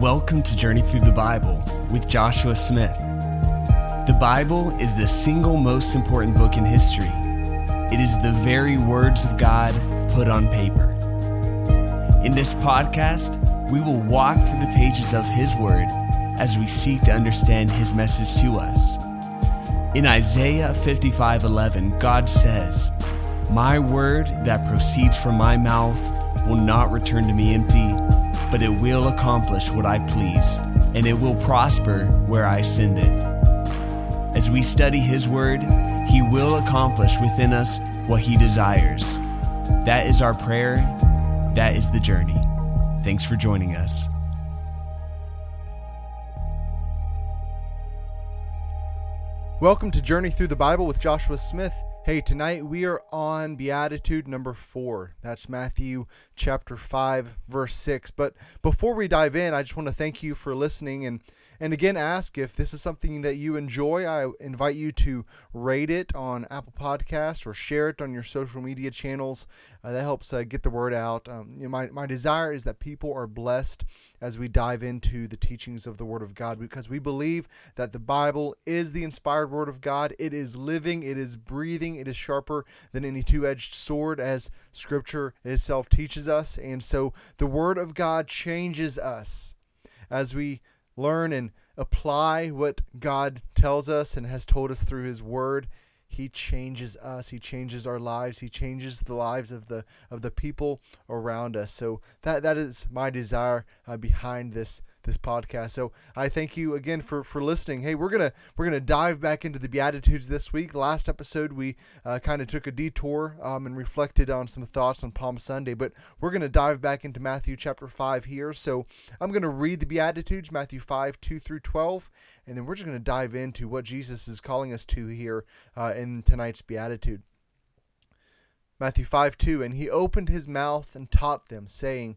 Welcome to Journey Through the Bible with Joshua Smith. The Bible is the single most important book in history. It is the very words of God put on paper. In this podcast, we will walk through the pages of His Word as we seek to understand His message to us. In Isaiah 55:11, God says, "My word that proceeds from my mouth will not return to me empty, but it will accomplish what I please, and it will prosper where I send it." As we study his word, he will accomplish within us what he desires. That is our prayer. That is the journey. Thanks for joining us. Welcome to Journey Through the Bible with Joshua Smith. Hey, tonight we are on Beatitude number four. That's Matthew chapter 5, verse 6. But before we dive in, I just want to thank you for listening and and again, ask if this is something that you enjoy. I invite you to rate it on Apple Podcasts or share it on your social media channels. Uh, that helps uh, get the word out. Um, you know, my, my desire is that people are blessed as we dive into the teachings of the Word of God because we believe that the Bible is the inspired Word of God. It is living, it is breathing, it is sharper than any two edged sword, as Scripture itself teaches us. And so the Word of God changes us as we learn and apply what God tells us and has told us through his word, he changes us. He changes our lives. He changes the lives of the of the people around us. So that that is my desire uh, behind this this podcast. So I thank you again for for listening. Hey, we're gonna we're gonna dive back into the Beatitudes this week. Last episode we uh, kind of took a detour um, and reflected on some thoughts on Palm Sunday, but we're gonna dive back into Matthew chapter five here. So I'm gonna read the Beatitudes, Matthew five two through twelve, and then we're just gonna dive into what Jesus is calling us to here uh, in tonight's Beatitude. Matthew 5 2, and he opened his mouth and taught them, saying,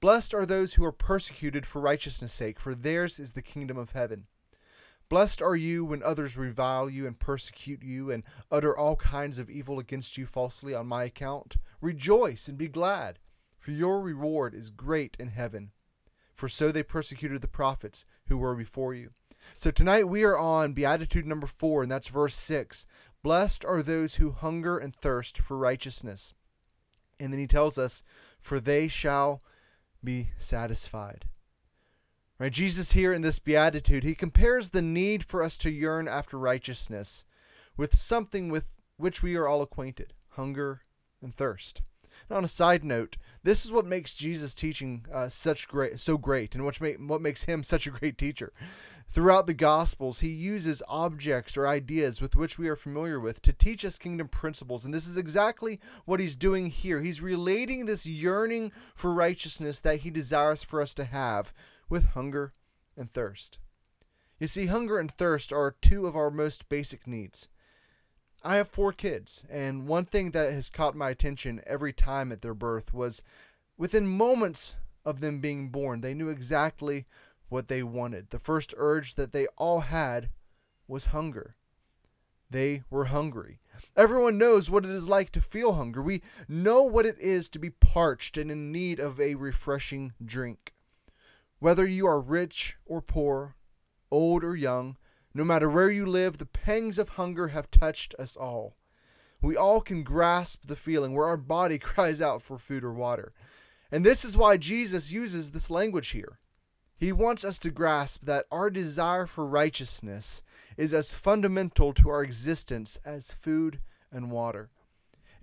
Blessed are those who are persecuted for righteousness' sake, for theirs is the kingdom of heaven. Blessed are you when others revile you and persecute you and utter all kinds of evil against you falsely on my account. Rejoice and be glad, for your reward is great in heaven. For so they persecuted the prophets who were before you. So tonight we are on Beatitude number four, and that's verse six. Blessed are those who hunger and thirst for righteousness. And then he tells us, For they shall be satisfied. Right? Jesus here in this beatitude, he compares the need for us to yearn after righteousness with something with which we are all acquainted, hunger and thirst. Now, on a side note, this is what makes Jesus' teaching uh, such great, so great, and what, make, what makes him such a great teacher. Throughout the Gospels, he uses objects or ideas with which we are familiar with to teach us kingdom principles. And this is exactly what he's doing here. He's relating this yearning for righteousness that he desires for us to have with hunger and thirst. You see, hunger and thirst are two of our most basic needs. I have four kids, and one thing that has caught my attention every time at their birth was within moments of them being born, they knew exactly what they wanted. The first urge that they all had was hunger. They were hungry. Everyone knows what it is like to feel hunger. We know what it is to be parched and in need of a refreshing drink. Whether you are rich or poor, old or young, no matter where you live, the pangs of hunger have touched us all. We all can grasp the feeling where our body cries out for food or water. And this is why Jesus uses this language here. He wants us to grasp that our desire for righteousness is as fundamental to our existence as food and water.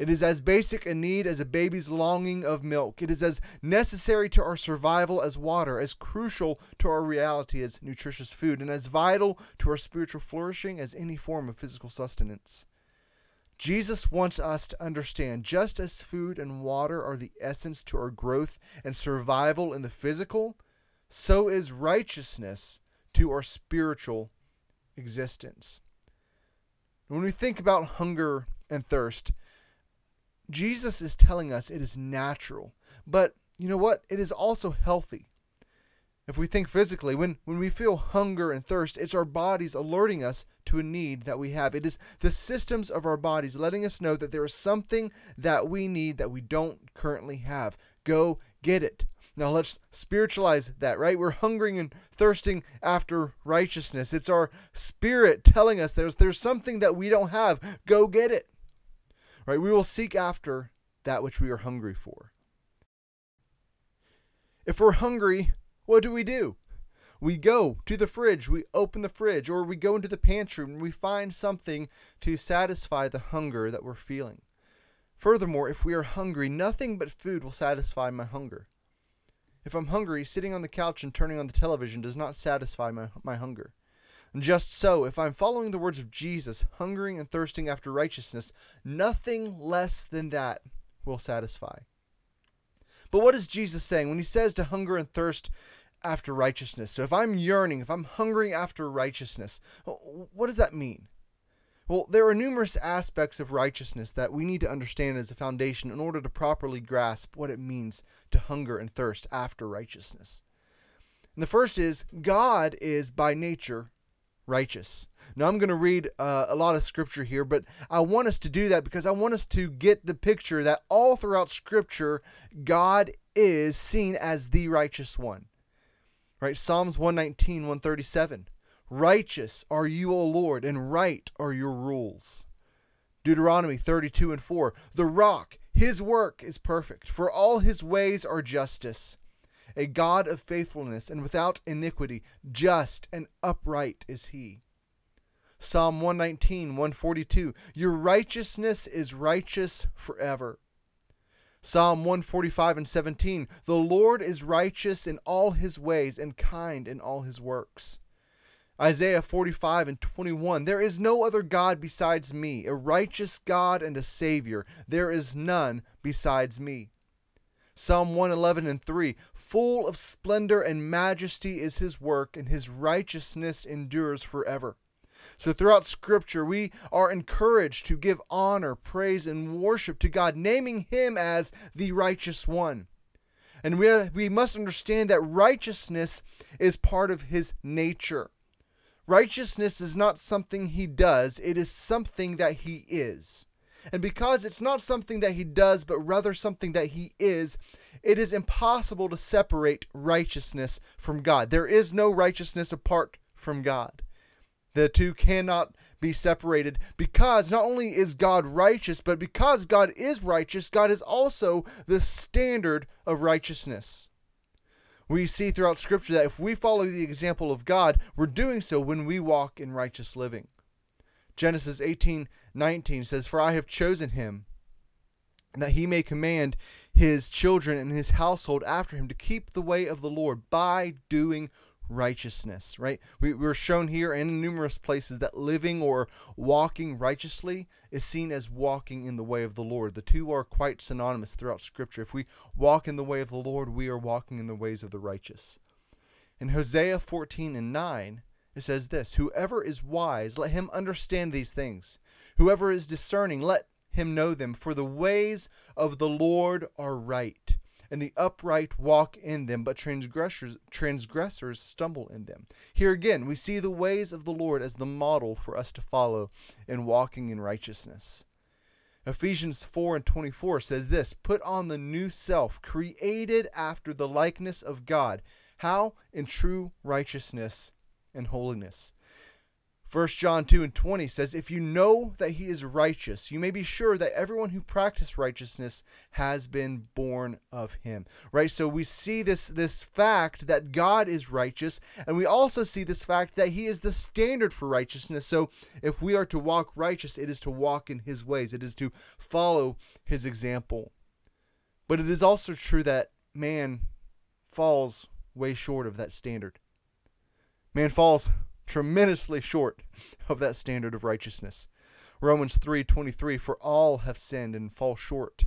It is as basic a need as a baby's longing of milk. It is as necessary to our survival as water, as crucial to our reality as nutritious food, and as vital to our spiritual flourishing as any form of physical sustenance. Jesus wants us to understand just as food and water are the essence to our growth and survival in the physical, so is righteousness to our spiritual existence. When we think about hunger and thirst, Jesus is telling us it is natural. But you know what? It is also healthy. If we think physically, when, when we feel hunger and thirst, it's our bodies alerting us to a need that we have. It is the systems of our bodies letting us know that there is something that we need that we don't currently have. Go get it. Now let's spiritualize that, right? We're hungering and thirsting after righteousness. It's our spirit telling us there's there's something that we don't have. Go get it. Right? We will seek after that which we are hungry for. If we're hungry, what do we do? We go to the fridge, we open the fridge, or we go into the pantry and we find something to satisfy the hunger that we're feeling. Furthermore, if we are hungry, nothing but food will satisfy my hunger. If I'm hungry, sitting on the couch and turning on the television does not satisfy my, my hunger. Just so, if I'm following the words of Jesus, hungering and thirsting after righteousness, nothing less than that will satisfy. But what is Jesus saying when he says to hunger and thirst after righteousness? So if I'm yearning, if I'm hungering after righteousness, what does that mean? Well, there are numerous aspects of righteousness that we need to understand as a foundation in order to properly grasp what it means to hunger and thirst after righteousness. And the first is God is by nature righteous. Now, I'm going to read uh, a lot of scripture here, but I want us to do that because I want us to get the picture that all throughout scripture, God is seen as the righteous one. Right? Psalms 119, 137. Righteous are you, O Lord, and right are your rules. Deuteronomy 32 and 4. The rock, his work is perfect, for all his ways are justice a God of faithfulness and without iniquity, just and upright is he. Psalm 119, 142 Your righteousness is righteous forever. Psalm 145 and 17 The Lord is righteous in all his ways and kind in all his works. Isaiah 45 and 21 There is no other God besides me, a righteous God and a Savior. There is none besides me. Psalm 111 and 3 Full of splendor and majesty is his work, and his righteousness endures forever. So, throughout Scripture, we are encouraged to give honor, praise, and worship to God, naming him as the righteous one. And we, we must understand that righteousness is part of his nature. Righteousness is not something he does, it is something that he is. And because it's not something that he does, but rather something that he is, it is impossible to separate righteousness from God. There is no righteousness apart from God. The two cannot be separated because not only is God righteous, but because God is righteous, God is also the standard of righteousness. We see throughout Scripture that if we follow the example of God, we're doing so when we walk in righteous living. Genesis 18 19 says, For I have chosen him, that he may command his children and his household after him to keep the way of the Lord by doing righteousness, right? We, we're shown here in numerous places that living or walking righteously is seen as walking in the way of the Lord. The two are quite synonymous throughout Scripture. If we walk in the way of the Lord, we are walking in the ways of the righteous. In Hosea 14 and 9, it says this Whoever is wise, let him understand these things. Whoever is discerning, let him know them. For the ways of the Lord are right, and the upright walk in them, but transgressors, transgressors stumble in them. Here again, we see the ways of the Lord as the model for us to follow in walking in righteousness. Ephesians 4 and 24 says this Put on the new self, created after the likeness of God. How? In true righteousness and holiness. 1 John 2 and 20 says, If you know that he is righteous, you may be sure that everyone who practices righteousness has been born of him. Right? So we see this, this fact that God is righteous, and we also see this fact that he is the standard for righteousness. So if we are to walk righteous, it is to walk in his ways, it is to follow his example. But it is also true that man falls way short of that standard. Man falls tremendously short of that standard of righteousness. Romans 3:23 for all have sinned and fall short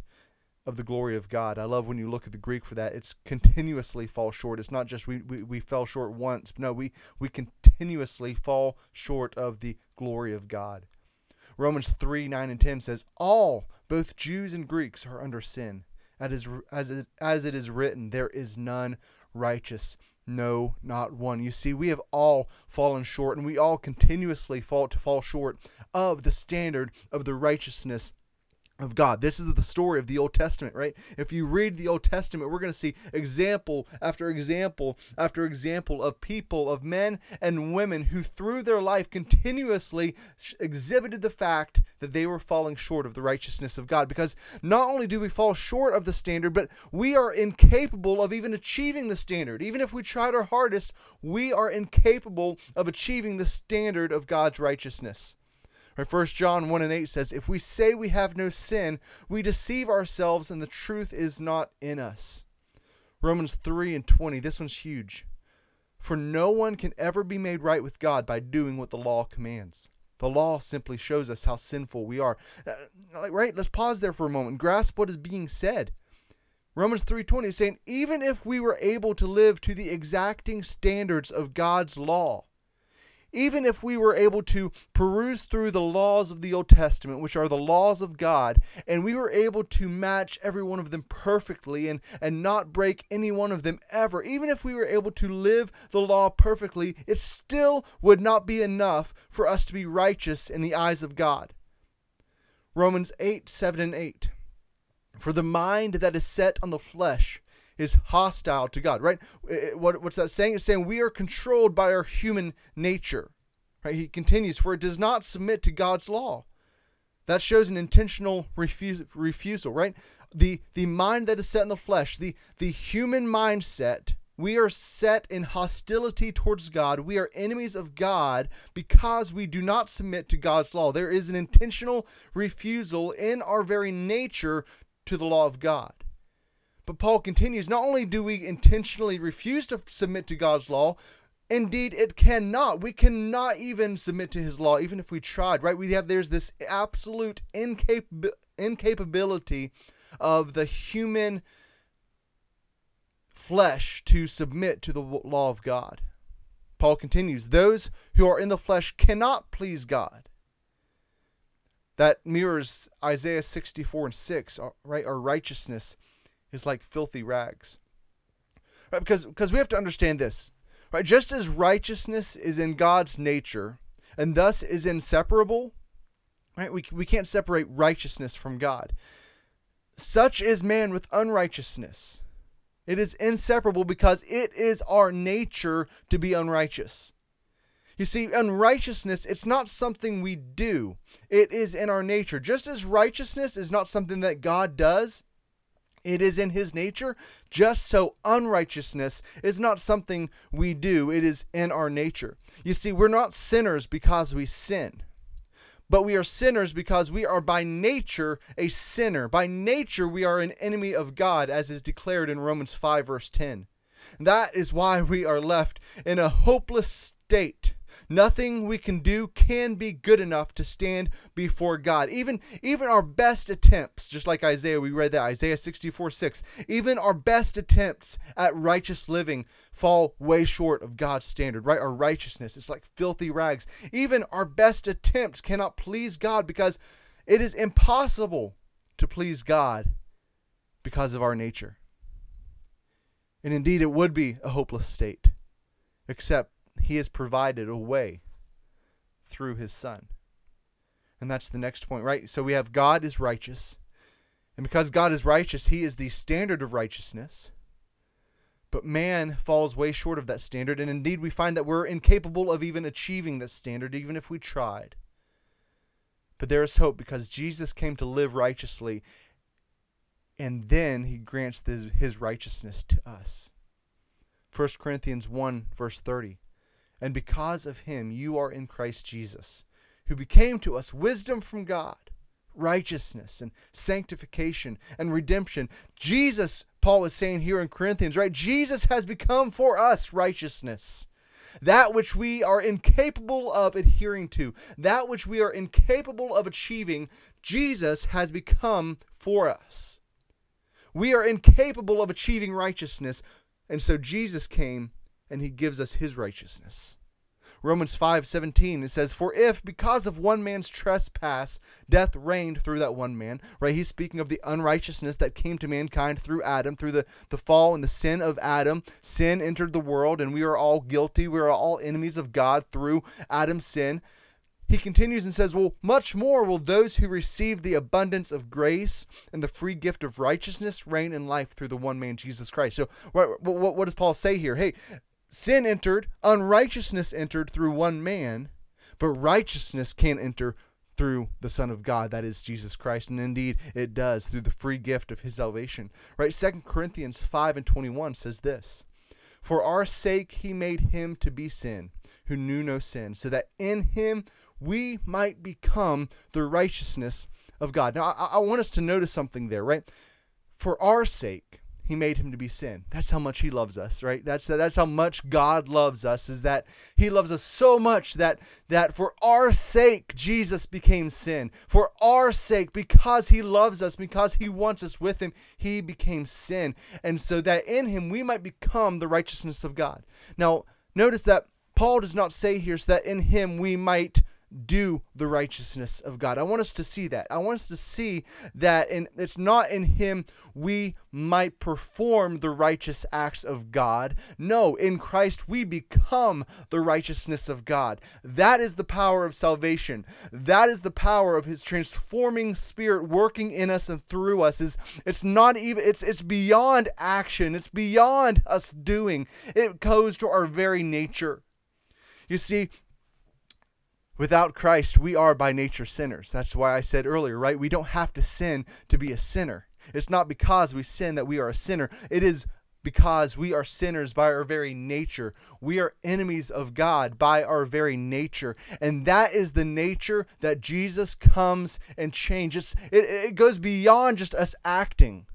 of the glory of God. I love when you look at the Greek for that. It's continuously fall short. It's not just we, we, we fell short once. No, we, we continuously fall short of the glory of God. Romans 3 9 and 10 says, All, both Jews and Greeks, are under sin. As, as, it, as it is written, there is none righteous, no, not one. You see, we have all fallen short, and we all continuously fall to fall short of the standard of the righteousness of God. This is the story of the Old Testament, right? If you read the Old Testament, we're going to see example after example after example of people, of men and women who through their life continuously exhibited the fact that they were falling short of the righteousness of God. Because not only do we fall short of the standard, but we are incapable of even achieving the standard. Even if we tried our hardest, we are incapable of achieving the standard of God's righteousness. Right, 1 John 1 and 8 says, If we say we have no sin, we deceive ourselves and the truth is not in us. Romans 3 and 20, this one's huge. For no one can ever be made right with God by doing what the law commands. The law simply shows us how sinful we are. Uh, right? Let's pause there for a moment. Grasp what is being said. Romans 3:20 is saying even if we were able to live to the exacting standards of God's law, even if we were able to peruse through the laws of the Old Testament, which are the laws of God, and we were able to match every one of them perfectly and, and not break any one of them ever, even if we were able to live the law perfectly, it still would not be enough for us to be righteous in the eyes of God. Romans 8, 7, and 8. For the mind that is set on the flesh is hostile to God, right? Uh, uh, what, what's that saying? It's saying we are controlled by our human nature, right? He continues, for it does not submit to God's law. That shows an intentional refusal, right? The, the mind that is set in the flesh, the, the human mindset, we are set in hostility towards God. We are enemies of God because we do not submit to God's law. There is an intentional refusal in our very nature to the law of God. But Paul continues not only do we intentionally refuse to submit to God's law, indeed it cannot. We cannot even submit to his law, even if we tried, right? We have there's this absolute incapab- incapability of the human flesh to submit to the law of God. Paul continues, those who are in the flesh cannot please God. That mirrors Isaiah 64 and 6, uh, right? Our righteousness is like filthy rags. Right? Because because we have to understand this. Right? Just as righteousness is in God's nature and thus is inseparable, right? We, we can't separate righteousness from God. Such is man with unrighteousness. It is inseparable because it is our nature to be unrighteous. You see, unrighteousness, it's not something we do, it is in our nature. Just as righteousness is not something that God does, it is in his nature, just so unrighteousness is not something we do, it is in our nature. You see, we're not sinners because we sin, but we are sinners because we are by nature a sinner. By nature, we are an enemy of God, as is declared in Romans 5, verse 10. That is why we are left in a hopeless state Nothing we can do can be good enough to stand before God. Even even our best attempts, just like Isaiah, we read that Isaiah 64 6, even our best attempts at righteous living fall way short of God's standard, right? Our righteousness is like filthy rags. Even our best attempts cannot please God because it is impossible to please God because of our nature. And indeed, it would be a hopeless state, except he has provided a way through his son. And that's the next point, right? So we have God is righteous. And because God is righteous, he is the standard of righteousness. But man falls way short of that standard. And indeed, we find that we're incapable of even achieving this standard, even if we tried. But there is hope because Jesus came to live righteously. And then he grants his, his righteousness to us. 1 Corinthians 1, verse 30 and because of him you are in Christ Jesus, who became to us wisdom from God, righteousness and sanctification and redemption. Jesus, Paul is saying here in Corinthians, right? Jesus has become for us righteousness. That which we are incapable of adhering to, that which we are incapable of achieving, Jesus has become for us. We are incapable of achieving righteousness. And so Jesus came and he gives us his righteousness. Romans 5:17 it says for if because of one man's trespass death reigned through that one man right he's speaking of the unrighteousness that came to mankind through Adam through the the fall and the sin of Adam sin entered the world and we are all guilty we are all enemies of God through Adam's sin he continues and says, Well, much more will those who receive the abundance of grace and the free gift of righteousness reign in life through the one man, Jesus Christ. So, what, what, what does Paul say here? Hey, sin entered, unrighteousness entered through one man, but righteousness can enter through the Son of God, that is Jesus Christ. And indeed, it does through the free gift of his salvation. Right? Second Corinthians 5 and 21 says this For our sake he made him to be sin, who knew no sin, so that in him we might become the righteousness of God. Now, I, I want us to notice something there, right? For our sake, he made him to be sin. That's how much he loves us, right? That's that's how much God loves us is that he loves us so much that that for our sake Jesus became sin. For our sake because he loves us, because he wants us with him, he became sin. And so that in him we might become the righteousness of God. Now, notice that Paul does not say here so that in him we might do the righteousness of God. I want us to see that. I want us to see that in, it's not in Him we might perform the righteous acts of God. No, in Christ we become the righteousness of God. That is the power of salvation. That is the power of His transforming Spirit working in us and through us. Is it's not even it's it's beyond action. It's beyond us doing. It goes to our very nature. You see, Without Christ, we are by nature sinners. That's why I said earlier, right? We don't have to sin to be a sinner. It's not because we sin that we are a sinner. It is because we are sinners by our very nature. We are enemies of God by our very nature. And that is the nature that Jesus comes and changes. It, it goes beyond just us acting,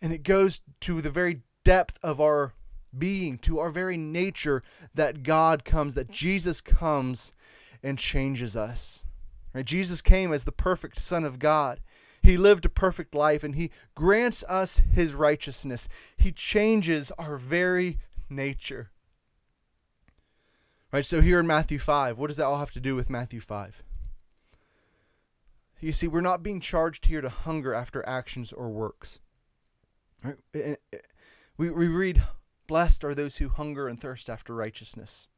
and it goes to the very depth of our being, to our very nature, that God comes, that Jesus comes and changes us. Right? Jesus came as the perfect Son of God. He lived a perfect life and he grants us his righteousness. He changes our very nature. Right? So here in Matthew 5, what does that all have to do with Matthew 5? You see, we're not being charged here to hunger after actions or works. Right? Eh, eh, eh, we, we read Blessed are those who hunger and thirst after righteousness.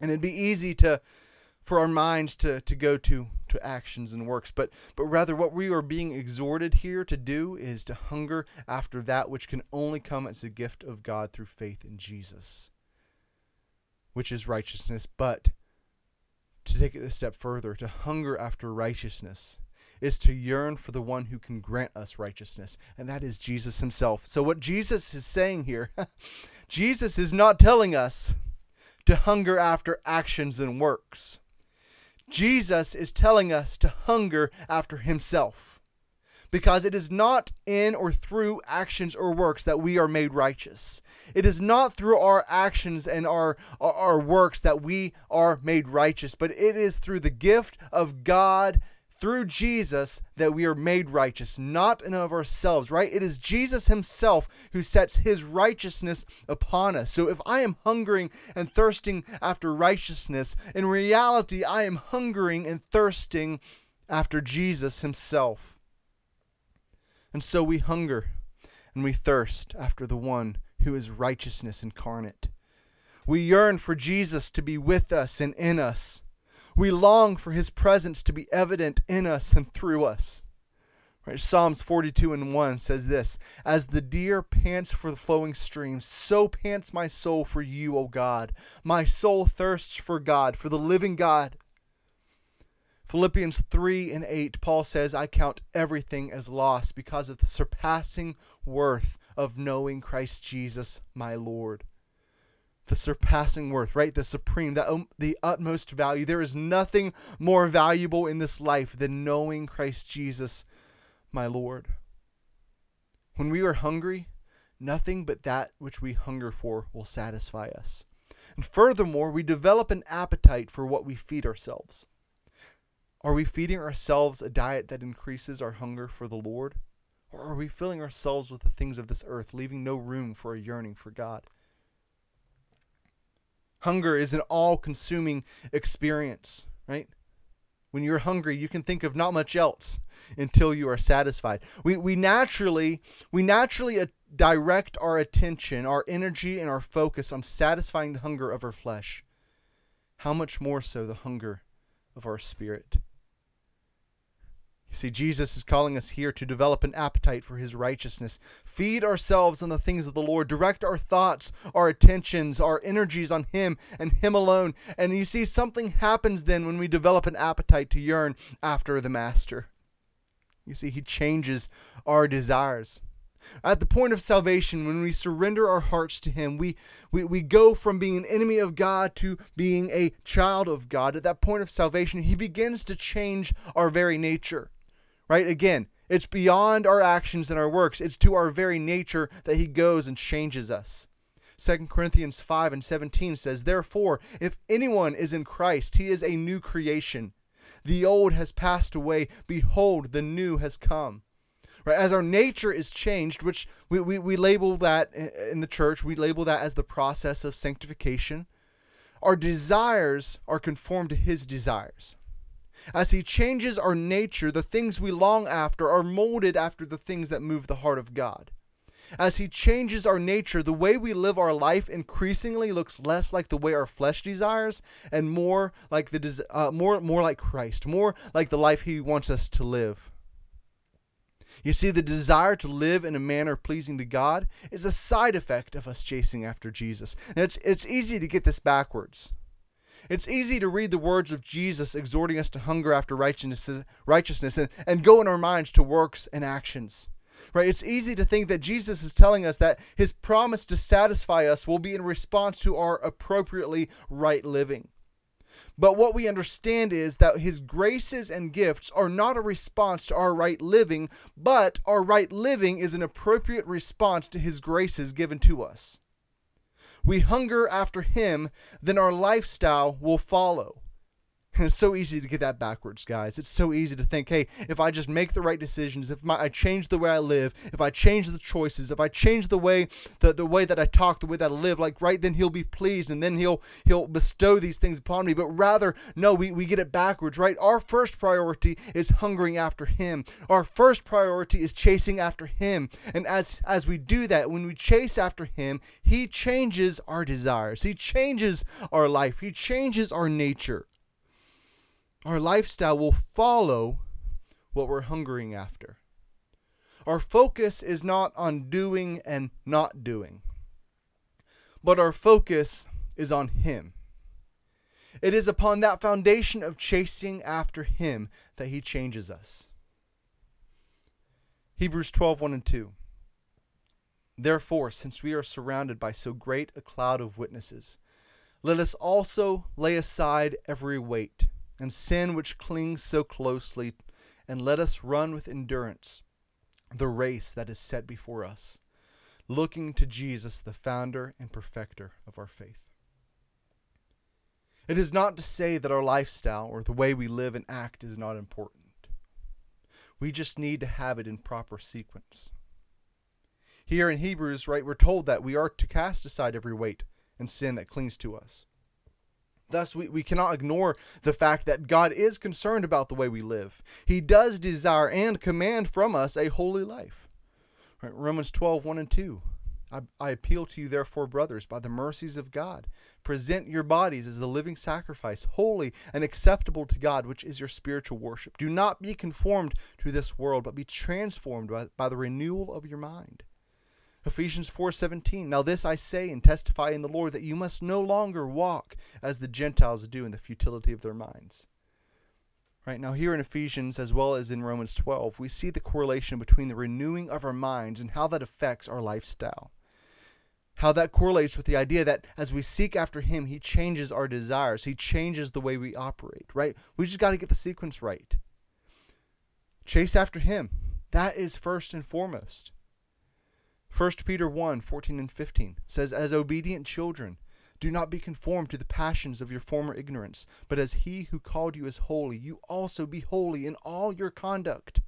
And it'd be easy to for our minds to, to go to to actions and works, but but rather what we are being exhorted here to do is to hunger after that which can only come as a gift of God through faith in Jesus, which is righteousness, but to take it a step further, to hunger after righteousness is to yearn for the one who can grant us righteousness, and that is Jesus himself. So, what Jesus is saying here, Jesus is not telling us to hunger after actions and works. Jesus is telling us to hunger after himself. Because it is not in or through actions or works that we are made righteous. It is not through our actions and our, our, our works that we are made righteous, but it is through the gift of God through Jesus that we are made righteous, not in of ourselves, right? It is Jesus himself who sets his righteousness upon us. So if I am hungering and thirsting after righteousness, in reality, I am hungering and thirsting after Jesus himself. And so we hunger and we thirst after the one who is righteousness incarnate. We yearn for Jesus to be with us and in us. We long for his presence to be evident in us and through us. Right? Psalms 42 and 1 says this As the deer pants for the flowing streams, so pants my soul for you, O God. My soul thirsts for God, for the living God. Philippians 3 and 8, Paul says, I count everything as loss because of the surpassing worth of knowing Christ Jesus, my Lord the surpassing worth, right? The supreme, the, um, the utmost value. There is nothing more valuable in this life than knowing Christ Jesus, my Lord. When we are hungry, nothing but that which we hunger for will satisfy us. And furthermore, we develop an appetite for what we feed ourselves. Are we feeding ourselves a diet that increases our hunger for the Lord? Or are we filling ourselves with the things of this earth, leaving no room for a yearning for God? Hunger is an all consuming experience, right? When you're hungry, you can think of not much else until you are satisfied. We, we naturally we naturally uh, direct our attention, our energy, and our focus on satisfying the hunger of our flesh. How much more so the hunger of our spirit? You see, Jesus is calling us here to develop an appetite for his righteousness. Feed ourselves on the things of the Lord. Direct our thoughts, our attentions, our energies on him and him alone. And you see, something happens then when we develop an appetite to yearn after the Master. You see, he changes our desires. At the point of salvation, when we surrender our hearts to Him, we, we, we go from being an enemy of God to being a child of God. At that point of salvation, He begins to change our very nature right? Again, it's beyond our actions and our works. It's to our very nature that he goes and changes us. 2 Corinthians 5 and 17 says, Therefore, if anyone is in Christ, he is a new creation. The old has passed away. Behold, the new has come. Right? As our nature is changed, which we, we, we label that in the church, we label that as the process of sanctification. Our desires are conformed to his desires. As He changes our nature, the things we long after are molded after the things that move the heart of God. As He changes our nature, the way we live our life increasingly looks less like the way our flesh desires, and more like the uh, more more like Christ, more like the life He wants us to live. You see, the desire to live in a manner pleasing to God is a side effect of us chasing after Jesus. And it's, it's easy to get this backwards. It's easy to read the words of Jesus exhorting us to hunger after righteousness, righteousness and, and go in our minds to works and actions. Right? It's easy to think that Jesus is telling us that his promise to satisfy us will be in response to our appropriately right living. But what we understand is that his graces and gifts are not a response to our right living, but our right living is an appropriate response to his graces given to us we hunger after Him, then our lifestyle will follow. And it's so easy to get that backwards, guys. It's so easy to think, hey, if I just make the right decisions, if my, I change the way I live, if I change the choices, if I change the way the, the way that I talk, the way that I live, like right then he'll be pleased and then he'll he'll bestow these things upon me. But rather, no, we, we get it backwards, right? Our first priority is hungering after him. Our first priority is chasing after him. And as as we do that, when we chase after him, he changes our desires. He changes our life. He changes our nature our lifestyle will follow what we're hungering after. Our focus is not on doing and not doing, but our focus is on Him. It is upon that foundation of chasing after Him that He changes us. Hebrews 12 1 and 2. Therefore, since we are surrounded by so great a cloud of witnesses, let us also lay aside every weight and sin which clings so closely, and let us run with endurance the race that is set before us, looking to Jesus, the founder and perfecter of our faith. It is not to say that our lifestyle or the way we live and act is not important. We just need to have it in proper sequence. Here in Hebrews, right, we're told that we are to cast aside every weight and sin that clings to us. Thus, we, we cannot ignore the fact that God is concerned about the way we live. He does desire and command from us a holy life. Right, Romans 12, 1 and 2. I, I appeal to you, therefore, brothers, by the mercies of God, present your bodies as a living sacrifice, holy and acceptable to God, which is your spiritual worship. Do not be conformed to this world, but be transformed by, by the renewal of your mind Ephesians 4:17 Now this I say and testify in the Lord that you must no longer walk as the Gentiles do in the futility of their minds. Right now here in Ephesians as well as in Romans 12 we see the correlation between the renewing of our minds and how that affects our lifestyle. How that correlates with the idea that as we seek after him he changes our desires, he changes the way we operate, right? We just got to get the sequence right. Chase after him. That is first and foremost. 1 Peter 1 14 and 15 says, As obedient children, do not be conformed to the passions of your former ignorance, but as he who called you is holy, you also be holy in all your conduct.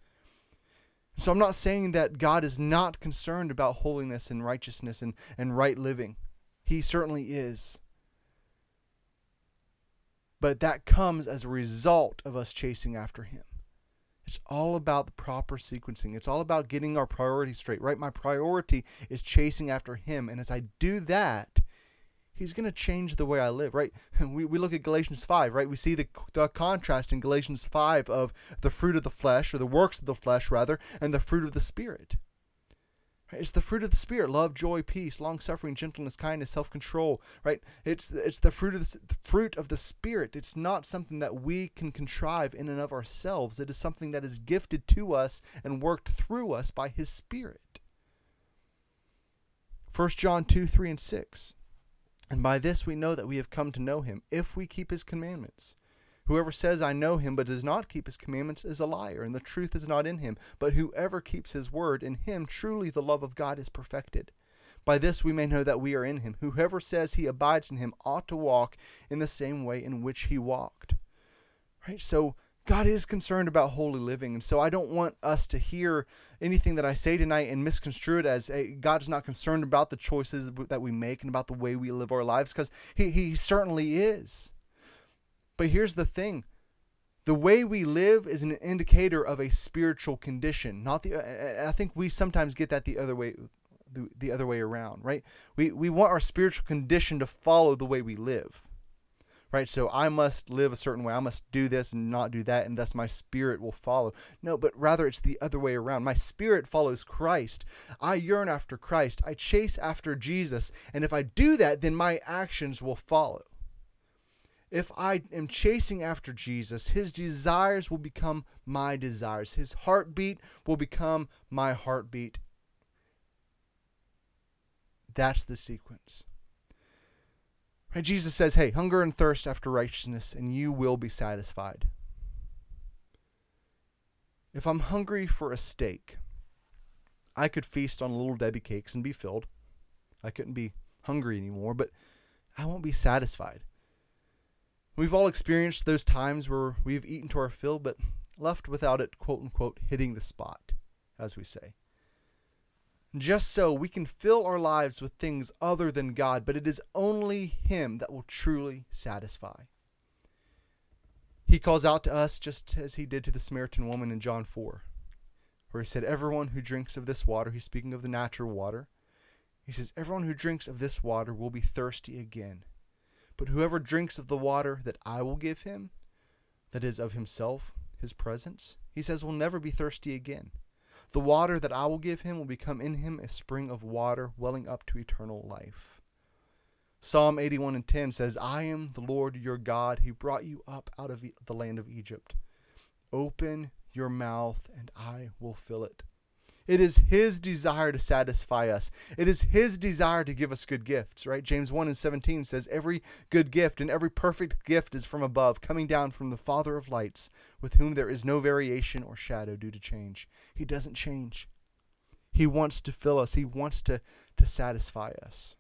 So I'm not saying that God is not concerned about holiness and righteousness and, and right living. He certainly is. But that comes as a result of us chasing after Him. It's all about the proper sequencing. It's all about getting our priorities straight, right? My priority is chasing after Him. And as I do that, He's going to change the way I live, right? We, we look at Galatians 5, right? We see the, the contrast in Galatians 5 of the fruit of the flesh, or the works of the flesh, rather, and the fruit of the Spirit. It's the fruit of the spirit: love, joy, peace, long-suffering, gentleness, kindness, self-control. Right? It's it's the fruit of the, the, fruit of the spirit. It's not something that we can contrive in and of ourselves. It is something that is gifted to us and worked through us by His Spirit. 1 John two, three, and six. And by this we know that we have come to know Him if we keep His commandments. Whoever says, I know him, but does not keep his commandments, is a liar, and the truth is not in him. But whoever keeps his word, in him truly the love of God is perfected. By this we may know that we are in him. Whoever says he abides in him ought to walk in the same way in which he walked. Right? So God is concerned about holy living. And so I don't want us to hear anything that I say tonight and misconstrue it as hey, God's not concerned about the choices that we make and about the way we live our lives, because he, he certainly is. But here's the thing. The way we live is an indicator of a spiritual condition not the i think we sometimes get that the other way the, the other way around right? We we want our spiritual condition to follow the way we live right? So i must live a certain way i must do this and not do that and thus my spirit will follow. No but rather it's the other way around. My spirit follows christ. I yearn after christ. I chase after jesus. And if i do that then my actions will follow if I am chasing after Jesus, his desires will become my desires. His heartbeat will become my heartbeat. That's the sequence. Jesus says, Hey, hunger and thirst after righteousness, and you will be satisfied. If I'm hungry for a steak, I could feast on little Debbie cakes and be filled. I couldn't be hungry anymore, but I won't be satisfied. We've all experienced those times where we've eaten to our fill, but left without it, quote unquote, hitting the spot, as we say. Just so we can fill our lives with things other than God, but it is only Him that will truly satisfy. He calls out to us just as He did to the Samaritan woman in John 4, where He said, Everyone who drinks of this water, He's speaking of the natural water, He says, Everyone who drinks of this water will be thirsty again. But whoever drinks of the water that I will give him, that is of himself, his presence, he says, will never be thirsty again. The water that I will give him will become in him a spring of water welling up to eternal life. Psalm 81 and 10 says, I am the Lord your God. who brought you up out of the land of Egypt. Open your mouth, and I will fill it. It is His desire to satisfy us. It is His desire to give us good gifts, right? James 1 and 17 says, Every good gift and every perfect gift is from above, coming down from the Father of lights, with whom there is no variation or shadow due to change. He doesn't change. He wants to fill us, He wants to, to satisfy us.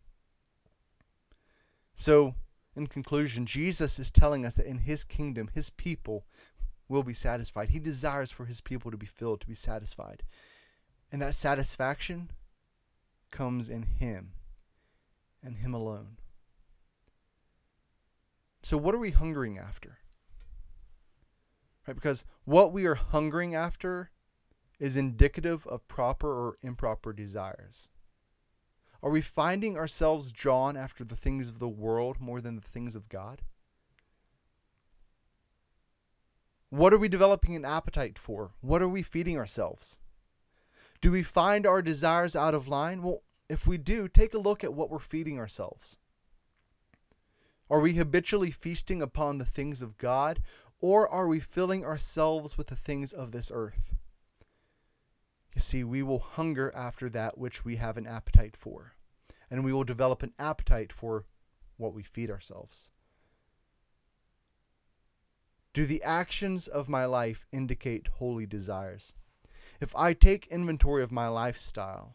So, in conclusion, Jesus is telling us that in His kingdom, His people will be satisfied. He desires for His people to be filled, to be satisfied. And that satisfaction comes in Him and Him alone. So, what are we hungering after? Right? Because what we are hungering after is indicative of proper or improper desires. Are we finding ourselves drawn after the things of the world more than the things of God? What are we developing an appetite for? What are we feeding ourselves? Do we find our desires out of line? Well, if we do, take a look at what we're feeding ourselves. Are we habitually feasting upon the things of God, or are we filling ourselves with the things of this earth? You see, we will hunger after that which we have an appetite for, and we will develop an appetite for what we feed ourselves. Do the actions of my life indicate holy desires? If I take inventory of my lifestyle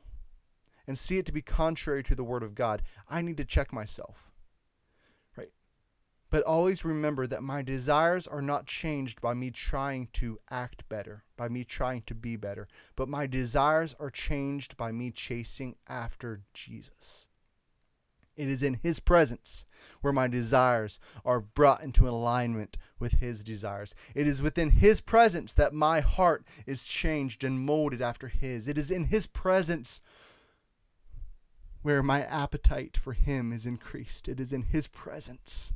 and see it to be contrary to the Word of God, I need to check myself. Right? But always remember that my desires are not changed by me trying to act better, by me trying to be better, but my desires are changed by me chasing after Jesus. It is in His presence where my desires are brought into alignment with His desires. It is within His presence that my heart is changed and molded after His. It is in His presence where my appetite for Him is increased. It is in His presence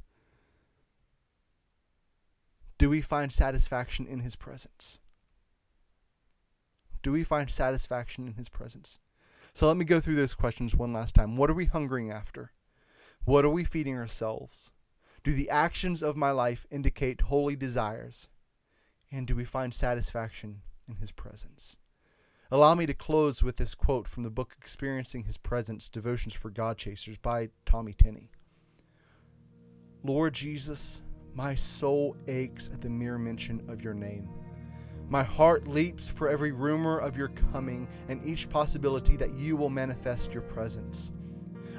do we find satisfaction in his presence? Do we find satisfaction in his presence? So let me go through those questions one last time. What are we hungering after? What are we feeding ourselves? Do the actions of my life indicate holy desires? And do we find satisfaction in his presence? Allow me to close with this quote from the book Experiencing His Presence Devotions for God Chasers by Tommy Tenney. Lord Jesus, my soul aches at the mere mention of your name. My heart leaps for every rumor of your coming and each possibility that you will manifest your presence.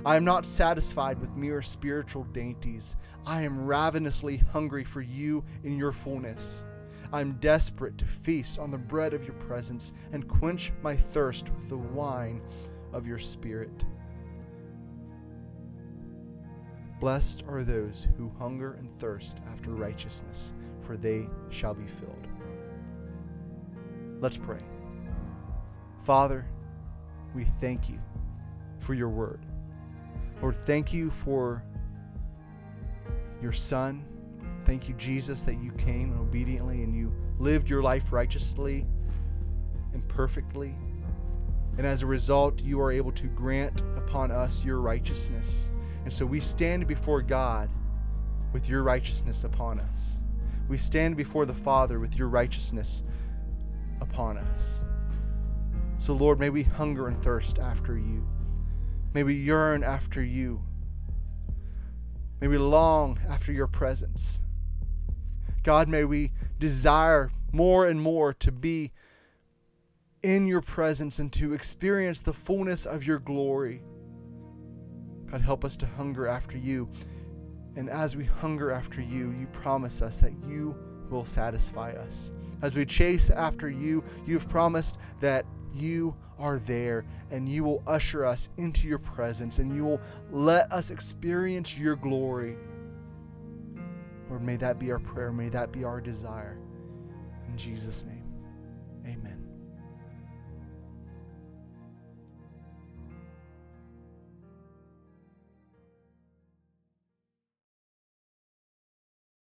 I am not satisfied with mere spiritual dainties. I am ravenously hungry for you in your fullness. I am desperate to feast on the bread of your presence and quench my thirst with the wine of your spirit. Blessed are those who hunger and thirst after righteousness, for they shall be filled. Let's pray. Father, we thank you for your word. Lord, thank you for your Son. Thank you, Jesus, that you came obediently and you lived your life righteously and perfectly. And as a result, you are able to grant upon us your righteousness. And so we stand before God with your righteousness upon us. We stand before the Father with your righteousness upon us. So, Lord, may we hunger and thirst after you. May we yearn after you. May we long after your presence. God, may we desire more and more to be in your presence and to experience the fullness of your glory. God, help us to hunger after you. And as we hunger after you, you promise us that you will satisfy us. As we chase after you, you've promised that you are there and you will usher us into your presence and you will let us experience your glory. Lord, may that be our prayer. May that be our desire. In Jesus' name.